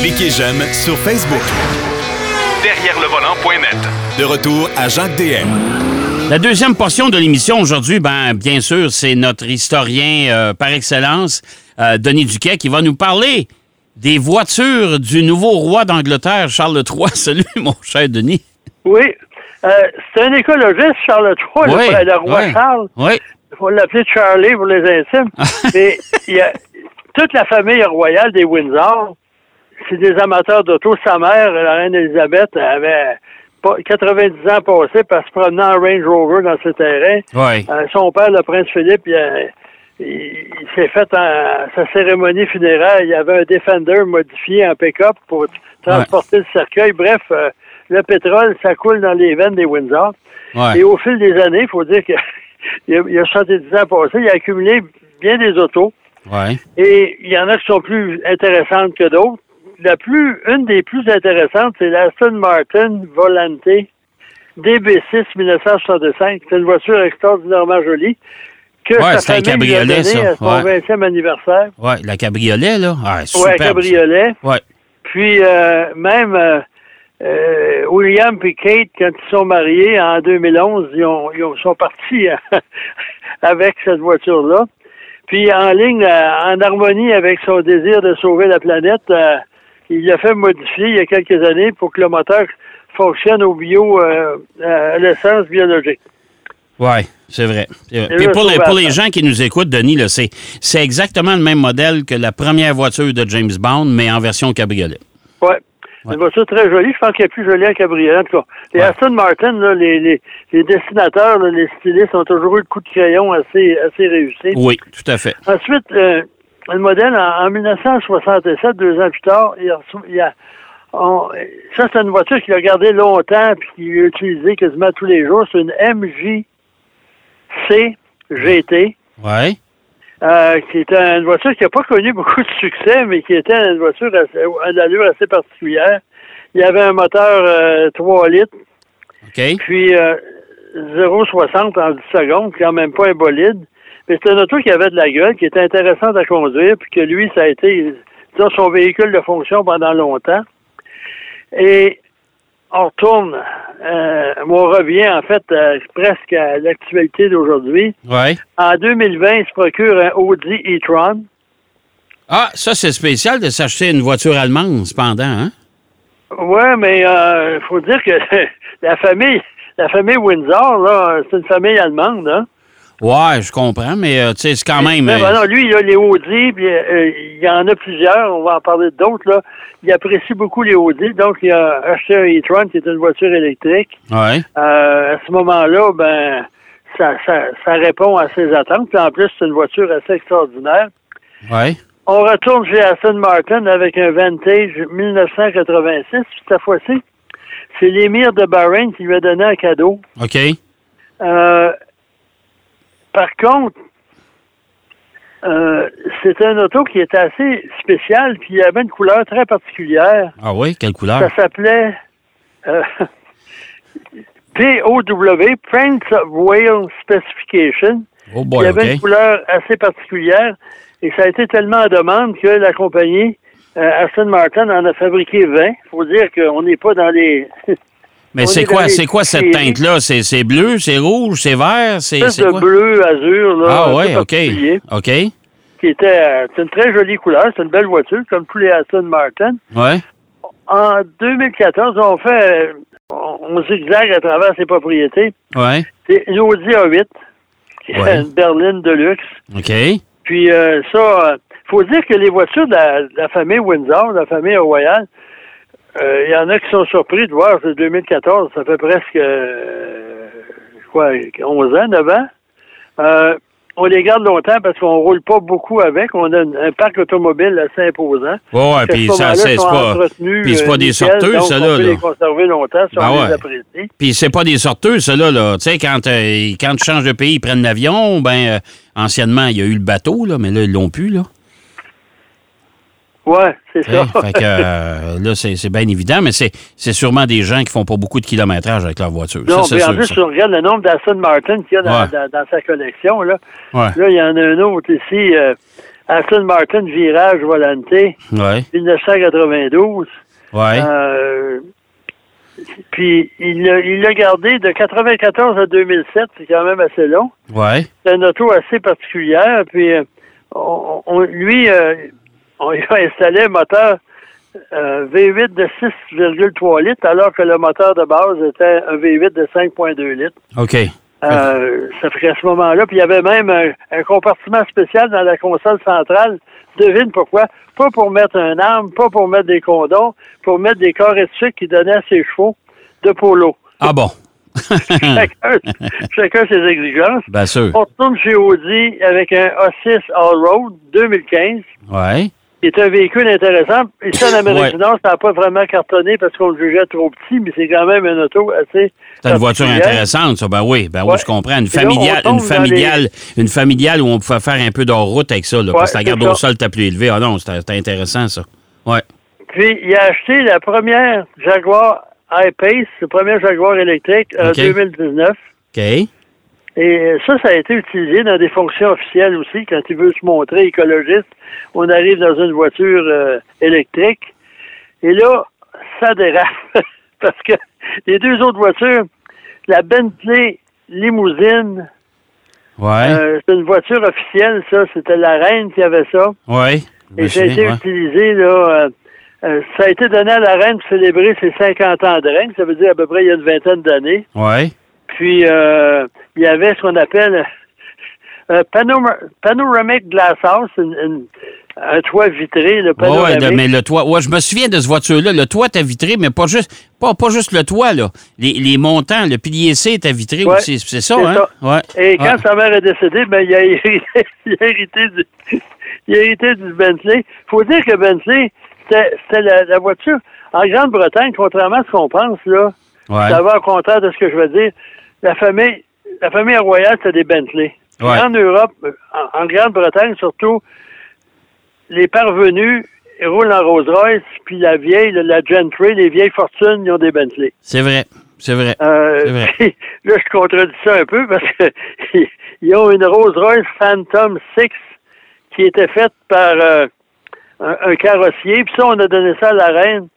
Cliquez j'aime sur Facebook. Derrière le volant.net. De retour à Jacques DM. La deuxième portion de l'émission aujourd'hui, ben, bien sûr, c'est notre historien euh, par excellence, euh, Denis Duquet, qui va nous parler des voitures du nouveau roi d'Angleterre, Charles III. Salut, mon cher Denis. Oui. Euh, c'est un écologiste, Charles III, Oui, le, le roi oui. Charles. Oui. Il faut l'appeler Charlie pour les intimes. Mais il y a toute la famille royale des Windsor, c'est des amateurs d'auto. Sa mère, la reine Elisabeth, avait pas- 90 ans passés par se promener en Range Rover dans ses terrains. Euh, son père, le prince Philippe, il, a- il- il s'est fait en- sa cérémonie funéraire. Il y avait un Defender modifié en pick-up pour transporter le cercueil. Bref, euh, le pétrole, ça coule dans les veines des Windsor. Ouais. Et au fil des années, il faut dire que il a, il a 70 ans passés, il a accumulé bien des autos. Ouais. Et il y en a qui sont plus intéressantes que d'autres. La plus, une des plus intéressantes, c'est l'Aston Martin Volante DB6 1965. C'est une voiture extraordinairement jolie que Ouais, c'est un cabriolet, ça. à son Ouais. 20e anniversaire. Ouais, la cabriolet, là. Ah, un cabriolet. Ouais. Puis euh, même euh, euh, William et Kate, quand ils sont mariés en 2011, ils, ont, ils ont- sont partis avec cette voiture-là. Puis en ligne, euh, en harmonie avec son désir de sauver la planète, euh, il l'a fait modifier il y a quelques années pour que le moteur fonctionne au bio, euh, à l'essence biologique. Oui, c'est vrai. Vrai. Puis pour, les, pour les gens qui nous écoutent, Denis, c'est, c'est exactement le même modèle que la première voiture de James Bond, mais en version cabriolet. Ouais. Une voiture très jolie. Je pense qu'elle est plus jolie en cabriolet. En tout cas, les Ouais. Aston Martin, là, les, les, les dessinateurs, là, les stylistes ont toujours eu le coup de crayon assez, assez réussi. Oui, tout à fait. Ensuite, euh, le modèle, en, en 1967, deux ans plus tard, il a, il y a- on- ça, c'est une voiture qu'il a gardée longtemps puis qu'il a utilisée quasiment tous les jours. C'est une MJC GT. Oui. Euh, qui est une voiture qui n'a pas connu beaucoup de succès, mais qui était une voiture assez, à l'allure assez particulière. Il y avait un moteur euh, 3 litres, OK. puis euh, 0,60 en 10 secondes, quand même pas un bolide. Mais c'était une auto qui avait de la gueule, qui était intéressante à conduire, puis que lui, ça a été son véhicule de fonction pendant longtemps. Et on retourne, euh, on revient en fait euh, presque à l'actualité d'aujourd'hui. Oui. En 2020, il se procure un Audi e-tron. Ah, ça, c'est spécial de s'acheter une voiture allemande, cependant, hein? Ouais, mais il faut dire que la famille, la famille Windsor, là, c'est une famille allemande, hein? Ouais, je comprends, mais euh, tu sais, c'est quand même. Mais, ben non, lui, il a les Audi, puis euh, il y en a plusieurs, on va en parler d'autres, là. Il apprécie beaucoup les Audi, donc il a acheté un e-tron qui est une voiture électrique. ouais. Euh, à ce moment-là, ben, ça, ça, ça répond à ses attentes. Puis en plus, c'est une voiture assez extraordinaire. Ouais. On retourne chez Aston Martin avec un Vantage 1986. Cette fois-ci, c'est l'émir de Bahreïn qui lui a donné un cadeau. OK. Euh, par contre, euh, c'était un auto qui était assez spécial, puis il avait une couleur très particulière. Ah oui, quelle couleur? Ça s'appelait euh, POW, Prince of Wales Specification. Oh il boy, y avait une couleur assez particulière et ça a été tellement en demande que la compagnie euh, Aston Martin en a fabriqué 20. Il faut dire qu'on n'est pas dans les Mais c'est quoi, c'est quoi cette teinte-là? C'est, bleu, c'est rouge, c'est vert, c'est, de quoi? bleu azur là, Ah ouais, OK. OK. qui était euh, c'est une très jolie couleur, c'est une belle voiture comme tous les Aston Martin. Ouais. En 2014, on fait euh, on, zigzague à travers ses propriétés. Ouais. C'est une Audi A8 qui Ouais. est une berline de luxe. OK. Puis euh, ça, il faut dire que les voitures de la, de la famille Windsor, de la famille royale, euh, il y en a qui sont surpris de voir, c'est 2014, ça fait presque, euh, quoi, 11 ans, 9 ans. Euh, on les garde longtemps parce qu'on roule pas beaucoup avec. On a un, parc automobile assez imposant. Ouais, ouais, Puis ça, c'est, pas. Puis c'est pas euh, des sorteuses, ça, on là, peut là. les conserver longtemps si Ben on les ouais. apprécie. Puis c'est pas des sorteuses, ça, là. là. Tu sais, quand, euh, quand tu changes de pays, ils prennent l'avion, ben, euh, anciennement, il y a eu le bateau, là, mais là, ils l'ont plus, là. Ouais, c'est sais, ça. fait que euh, là, c'est, c'est bien évident, mais c'est, c'est sûrement des gens qui font pas beaucoup de kilométrage avec leur voiture. Non, ça, mais en sûr, plus, ça. tu regardes le nombre d'Aston Martin qu'il y a dans, Ouais. dans- dans sa collection. Là. Ouais. là, il y en a un autre ici. euh, Aston Martin Virage Volante, Ouais. 1992. Ouais. Euh, puis il l'a gardé de 94 à 2007, c'est quand même assez long. Ouais. C'est une auto assez particulière. Puis euh, on, on- lui, euh, on lui a installé un moteur euh, V8 de 6,3 litres, alors que le moteur de base était un V8 de 5,2 litres. OK. Euh, ça fait qu'à ce moment-là, puis il y avait même un, un compartiment spécial dans la console centrale. Devine pourquoi? Pas pour mettre un arme, pas pour mettre des condons, pour mettre des corps sucre qui donnaient à ses chevaux de polo. Ah bon? chacun, chacun ses exigences. Bien sûr. On retourne chez Audi avec un A6 All-Road 2015, Ouais. Qui est un véhicule intéressant. Ici, en Amérique Ouais. du Nord, ça n'a pas vraiment cartonné parce qu'on le jugeait trop petit, mais c'est quand même une auto assez. C'est une voiture intéressante, ça. Ben oui, ben oui, je comprends. Une là, familiale, une familiale, une familiale où on pouvait faire un peu d'hors-route avec ça, là, parce que la garde c'est au sol était plus élevée. Ah non, c'était intéressant, ça. Ouais. Puis, il a acheté la première Jaguar I-Pace, le premier Jaguar électrique, en OK. 2019. OK. Et ça, ça a été utilisé dans des fonctions officielles aussi. Quand il veut se montrer écologiste, on arrive dans une voiture euh, électrique. Et là, ça dérape. Parce que les deux autres voitures, la Bentley Limousine, Ouais. euh, c'est une voiture officielle, ça. C'était la reine qui avait ça. ouais. Et ça a été ouais. utilisé, là. euh, ça a été donné à la reine pour célébrer ses 50 ans de règne. Ça veut dire à peu près il y a une vingtaine d'années. Ouais. Puis, euh, il y avait ce qu'on appelle euh, panoma- panoramic glass house, une- une- un toit vitré, le panoramique. le- mais le toit. Ouais, je me souviens de cette voiture-là. Le toit était vitré, mais pas juste, pas, pas juste le toit, là. Les, les montants, le pilier C était vitré Ouais, aussi. C'est ça, hein? ça. Ouais. Et quand sa mère est décédée, ben, il a hérité, il a hérité du, il a hérité du Bentley. faut dire que Bentley, c'était la, la voiture. En Grande-Bretagne, contrairement à ce qu'on pense, là, Ouais. ça va au contraire de ce que je veux dire. La famille, la famille royale, c'était des Bentley. Ouais. En Europe, en, en Grande-Bretagne surtout, les parvenus ils roulent en Rolls-Royce, puis la vieille, la Gentry, les vieilles fortunes, ils ont des Bentley. C'est vrai. C'est vrai. Euh, vrai. puis là, je contredis ça un peu parce que ils ont une Rolls-Royce Phantom 6 qui était faite par euh, un, un carrossier. Puis ça, on a donné ça à la reine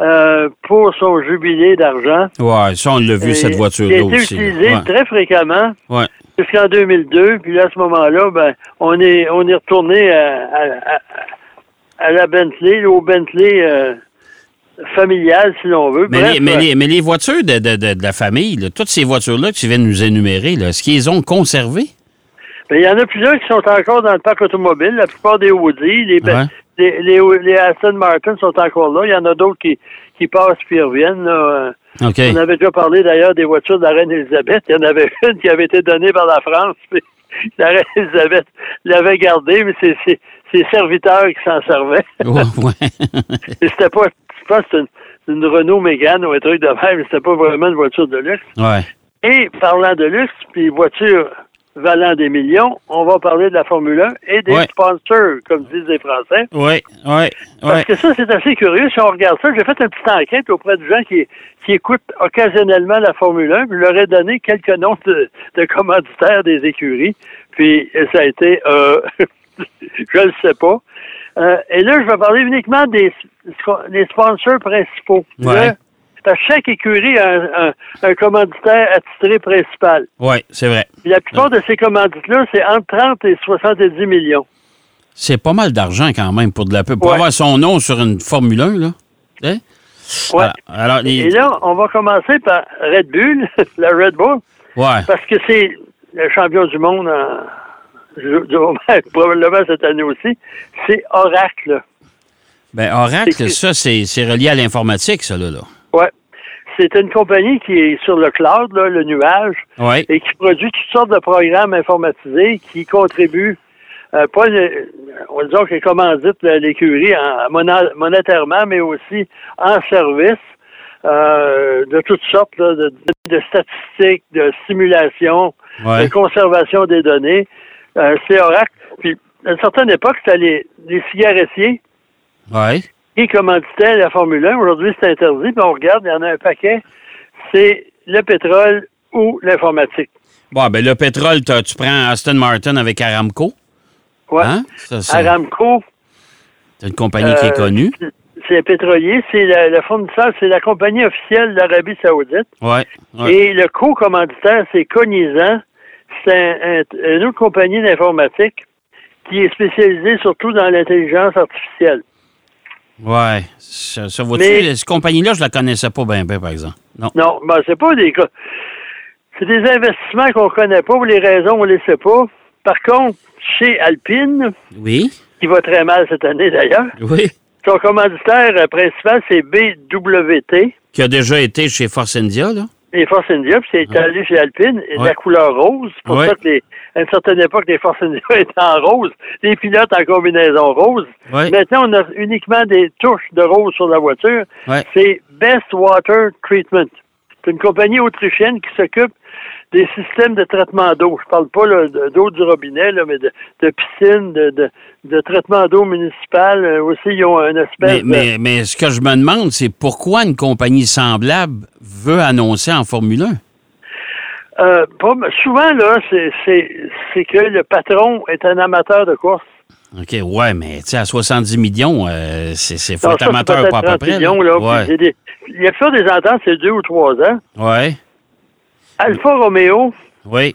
euh, pour son jubilé d'argent. Ouais, ça, on l'a vu, Et cette Qui a voiture-là été aussi. utilisé là. Ouais. très fréquemment Ouais. jusqu'en 2002. Puis là, à ce moment-là, ben, on est on est retourné à, à- à- à la Bentley, au Bentley euh, familial, si l'on veut. Mais, Bref, les, mais, euh, les, mais les voitures de, de, de, de la famille, là, toutes ces voitures-là que tu viens de nous énumérer, est-ce qu'ils ont conservé? Ben, il y en a plusieurs qui sont encore dans le parc automobile. La plupart des Audi, les, Ouais. Les, les, les Aston Martin sont encore là. Il y en a d'autres qui, qui passent puis reviennent. là. On avait déjà parlé d'ailleurs des voitures de la reine Elisabeth. Il y en avait une qui avait été donnée par la France. puis la reine Elisabeth l'avait gardée, mais c'est c'est ses serviteurs qui s'en servaient. Ouais, ouais. C'était pas, je pense une, une Renault Mégane ou un truc de même, mais c'était pas vraiment une voiture de luxe. ouais. Et parlant de luxe, puis voiture valant des millions, on va parler de la Formule 1 et des Ouais. sponsors, comme disent les Français. Ouais, ouais, Parce que ça, c'est assez curieux. Si on regarde ça, j'ai fait une petite enquête auprès de gens qui, qui écoutent occasionnellement la Formule 1, puis je leur ai donné quelques noms de, de commanditaires des écuries. Puis ça a été, euh, je le sais pas. Euh, et là, je vais parler uniquement des, des sponsors principaux. Ouais. Chaque écurie a un, un- un commanditaire attitré principal. Ouais, c'est vrai. Puis la plupart de ces commandites-là, c'est entre 30 et 70 millions. C'est pas mal d'argent quand même pour de la pub. Pour Ouais. avoir son nom sur une Formule 1, là. Hein? Ouais. Alors, alors, les- Et là, on va commencer par Red Bull, la Red Bull, ouais. parce que c'est le champion du monde en, du- du moment, probablement cette année aussi. C'est Oracle. Ben, Oracle, ça, c'est c'est relié à l'informatique, ça, là. là. C'est une compagnie qui est sur le cloud, là, le nuage, Ouais. et qui produit toutes sortes de programmes informatisés qui contribuent, euh, pas, le- on va dire que commandite l'écurie monétairement, mais aussi en service euh, de toutes sortes là, de, de statistiques, de simulations, Ouais. de conservation des données. Euh, c'est Oracle. Puis, à une certaine époque, c'était les, les cigarettiers Ouais. Qui commanditaient la Formule 1. Aujourd'hui, c'est interdit. On regarde, il y en a un paquet. C'est le pétrole ou l'informatique. Bon, ben, le pétrole, tu prends Aston Martin avec Aramco. Ouais. Hein? Aramco, c'est une compagnie qui est Euh, connue. c'est un pétrolier, c'est le, fournisseur, c'est la compagnie officielle d'Arabie Saoudite. Ouais. Et le co-commanditaire, c'est Cognizant. C'est un- un- une autre compagnie d'informatique qui est spécialisée surtout dans l'intelligence artificielle. Ouais. Ça, ça vois-tu, Mais- cette compagnie-là, je la connaissais pas bien, bien, par exemple. Non. Non, ben, c'est pas des cas. C'est des investissements qu'on connaît pas pour les raisons, on les sait pas. Par contre, chez Alpine, Oui. qui va très mal cette année d'ailleurs, Oui. son commanditaire principal, c'est BWT. Qui a déjà été chez Force India, là. Et Force India, puis c'est étalé chez Alpine, et Ouais. la couleur rose. Pour Ouais. ça que les, à une certaine époque, les Force India étaient en rose, les pilotes en combinaison rose. Ouais. Maintenant, on a uniquement des touches de rose sur la voiture. C'est Best Water Treatment. C'est une compagnie autrichienne qui s'occupe des systèmes de traitement d'eau. Je parle pas d'eau du robinet, là, mais de, de piscine, de, de, de traitement d'eau municipal. Euh, aussi, ils ont une espèce Mais, de... mais, mais ce que je me demande, c'est pourquoi une compagnie semblable veut annoncer en Formule 1? Euh, souvent, là, c'est- que le patron est un amateur de course. OK, ouais, mais tu sais, à 70 millions, euh, c'est faut Non, être ça, amateur pas à peu 30 près. millions, là, ouais. des- il y a des ententes, c'est deux ou trois ans. ouais, Alfa Romeo, oui.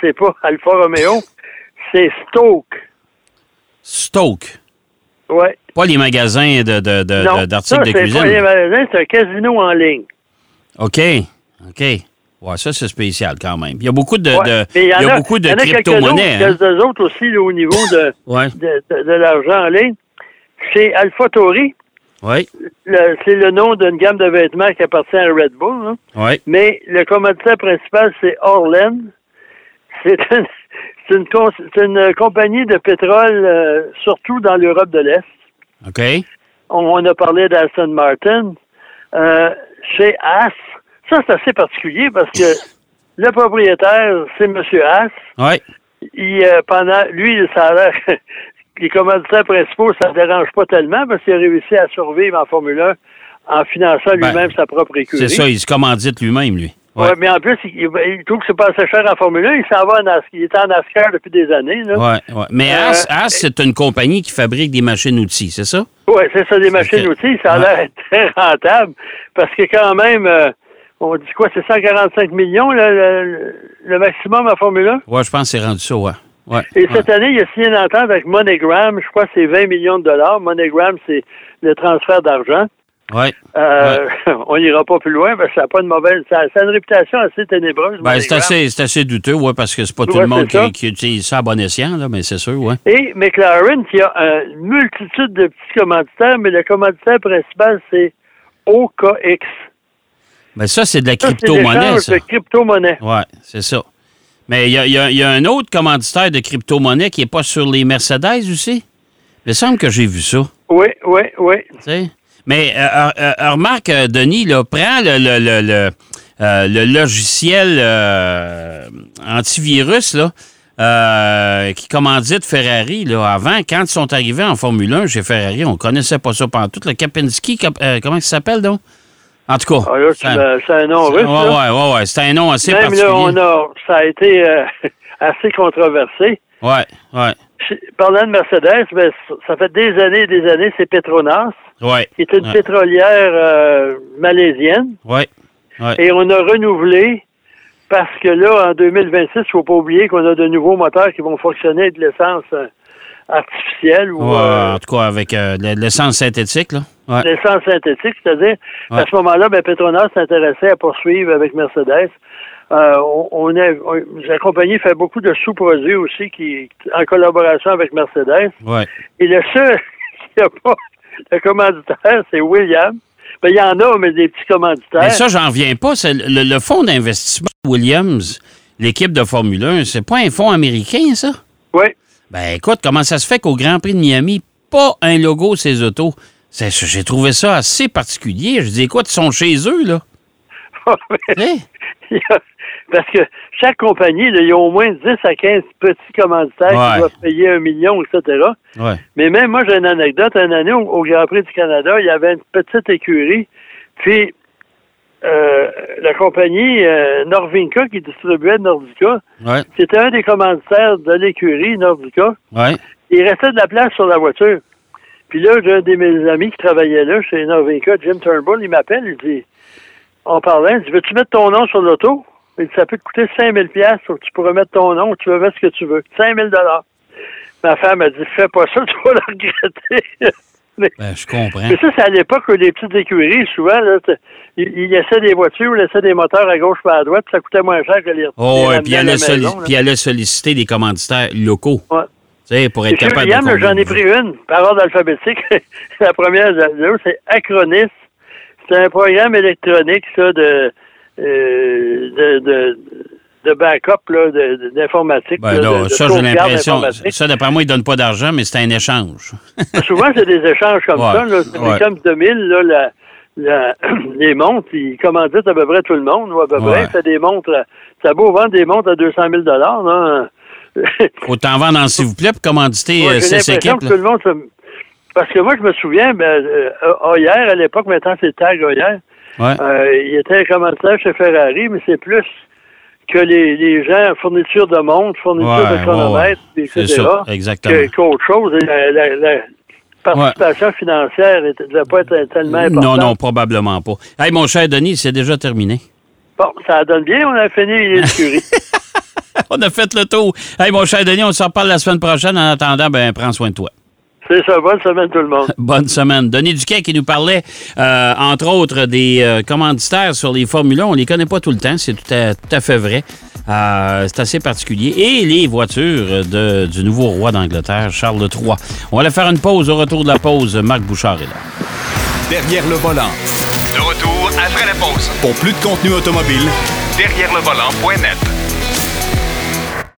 c'est pas Alfa Romeo, c'est Stoke. Stoke. Ouais. Pas les magasins de- de- de- non, d'articles ça, de c'est pas les cuisine. magasins, c'est un casino en ligne. OK, OK. Ouais, ça, c'est spécial quand même. Il y a beaucoup de, Ouais. de- Mais il y a, beaucoup de il y en a quelques crypto-monnaies. autres, hein. autres aussi là, au niveau de, Ouais, de, de- l'argent en ligne. Chez Alpha Tauri, le- c'est le nom d'une gamme de vêtements qui appartient à Red Bull. hein. ouais. Mais le commanditaire principal, c'est Orlen. C'est une, compagnie de pétrole, euh, surtout dans l'Europe de l'Est. OK. On, on a parlé d'Aston Martin. Euh, chez Haas, ça, c'est assez particulier parce que le propriétaire, c'est M. Haas. Ouais. Il, euh, pendant, lui, ça a l'air, les commanditaires principaux, ça ne dérange pas tellement parce qu'il a réussi à survivre en Formule 1 en finançant Ben, lui-même sa propre écurie. C'est ça, il se commandite lui-même, lui. Ouais. Ouais. mais en plus, il, il trouve que c'est pas assez cher en Formule 1. Il s'en va en NASCAR. Il est en NASCAR depuis des années. Là. Ouais. Mais Euh, As, As, c'est une compagnie qui fabrique des machines-outils, c'est ça? Ouais, c'est ça, des machines Ok. outils. Ça a Ouais. l'air très rentable parce que quand même, euh, on dit quoi, c'est 145 millions le, le- le maximum en Formule 1. Ouais, je pense que c'est rendu ça, ouais. Ouais. Et ouais. cette année, il a signé une entente avec MoneyGram. Je crois que c'est 20 millions de dollars. MoneyGram, c'est le transfert d'argent. Ouais. Euh, on n'ira pas plus loin parce que ça n'a pas de mauvaise. Ça, ça a une réputation assez ténébreuse. Ben, c'est assez, c'est assez douteux, ouais, parce que c'est pas tout le monde c'est qui, qui utilise ça à bon escient, là, mais c'est sûr, ouais. Et McLaren, qui a une multitude de petits commanditaires, mais le commanditaire principal, c'est OKX. Ben, ça, c'est de la c'est crypto-monnaie, ça. de crypto-monnaie. Ouais, c'est ça. Mais il y a, il y a- il y a un autre commanditaire de crypto-monnaie qui n'est pas sur les Mercedes aussi. Il me semble que j'ai vu ça. Oui, oui, oui. tu sais? Mais euh, euh, euh, remarque, euh, Denis, là, prends le, le, le, le, euh, le logiciel antivirus là, qui commandite Ferrari. Là. Avant, quand ils sont arrivés en Formule 1 chez Ferrari, on connaissait pas ça pendant tout. Le Kapinski, Kap- comment ça s'appelle donc? En tout cas. Ah, c'est un nom russe. là. ouais, ouais, ouais. C'est un nom assez Même particulier. là, on a, ça a été euh, assez controversé. Ouais, ouais, Chez- Parlant de Mercedes, ben, ça fait des années et des années, c'est Petronas, ouais. qui est une ouais, pétrolière euh, malaisienne. ouais, ouais. Et on a renouvelé parce que là, en 2026, il ne faut pas oublier qu'on a de nouveaux moteurs qui vont fonctionner avec de l'essence euh, artificielle ou Ouais, euh, en tout cas, avec euh, l'essence synthétique, là. Ouais. l'essence synthétique. C'est-à-dire, Ouais. à ce moment-là, ben, Petronas s'intéressait à poursuivre avec Mercedes. Euh, on, on a, on- la compagnie fait beaucoup de sous-produits aussi qui, en collaboration avec Mercedes. Ouais. Et le seul qui n'a pas de commanditaire, c'est William. Ben, il y en a, mais des petits commanditaires. Mais ça, j'en reviens pas. C'est le, le fonds d'investissement Williams, l'équipe de Formule 1, c'est pas un fonds américain, ça? Oui. Ben écoute, comment ça se fait qu'au Grand Prix de Miami, pas un logo ces autos? J'ai trouvé ça assez particulier. Je dis, écoute, ils sont chez eux, là. Parce que chaque compagnie, il y a au moins 10 à 15 petits commanditaires Ouais. qui doivent payer un million, etc. Ouais. Mais même moi, j'ai une anecdote. Une année, au, au Grand Prix du Canada, il y avait une petite écurie. Puis, euh, la compagnie euh, Norvinca, qui distribuait Nordica, Ouais. c'était un des commanditaires de l'écurie Nordica. Ouais. il restait de la place sur la voiture. Puis là, j'ai un de mes amis qui travaillait là, chez Novica, Jim Turnbull, il m'appelle, il dit, on parlait, il dit, veux-tu mettre ton nom sur l'auto? Il dit, ça peut te coûter 5000 pièces, tu pourrais mettre ton nom, tu veux mettre ce que tu veux. 5000 dollars. Ma femme a dit, fais pas ça, tu vas le regretter. mais, ben, je comprends. Mais ça, c'est à l'époque où les petites écuries, souvent, là, ils laissaient des voitures, ils laissaient des moteurs à gauche et à droite, puis ça coûtait moins cher que les Oh, et puis il allait, puis allait solliciter des commanditaires locaux. Ouais. Tu sais, pour être capable William, de j'en ai pris une, par ordre alphabétique. la première, c'est Acronis. C'est un programme électronique, ça, de, euh, de, de, de backup, d'informatique. Ben ça, j'ai l'impression. Ça, d'après moi, ils donnent pas d'argent, mais c'est un échange. Souvent, c'est des échanges comme Ouais, ça. Là. C'est ouais. comme 2000, là, la, la- les montres, ils commanditent à peu près tout le monde, ou à peu Ouais. près. C'est des montres, à- ça beau vendre des montres à 200 000 là. Autant vendre en s'il vous plaît pour commanditer Moi, euh, ces équipes. que tout le monde se- Parce que moi, je me souviens, ben, euh, hier, à l'époque, maintenant c'est Tag hier, Ouais. euh, il était commanditaire chez Ferrari, mais c'est plus que les, les gens, fourniture de montres, fourniture Ouais, de chronomètres, ouais, ouais. etc. C'est ça, exactement. Qu'autre chose. La, la- la participation financière ne devait pas être tellement importante. Non, non, probablement pas. Hey, mon cher Denis, c'est déjà terminé. Bon, ça donne bien, on a fini l'écurie. On a fait le tour. Hey, mon cher Denis, on s'en reparle la semaine prochaine. En attendant, ben, prends soin de toi. C'est ça, bonne semaine tout le monde. Bonne semaine. Denis Duquet qui nous parlait, euh, entre autres, des euh, commanditaires sur les Formule 1. On les connaît pas tout le temps, c'est tout à, tout à fait vrai. Euh, c'est assez particulier. Et les voitures de- du nouveau roi d'Angleterre, Charles III. On va aller faire une pause. Au retour de la pause, Marc Bouchard est là. Derrière le volant. De retour après la pause. Pour plus de contenu automobile, Derrière le volant.net.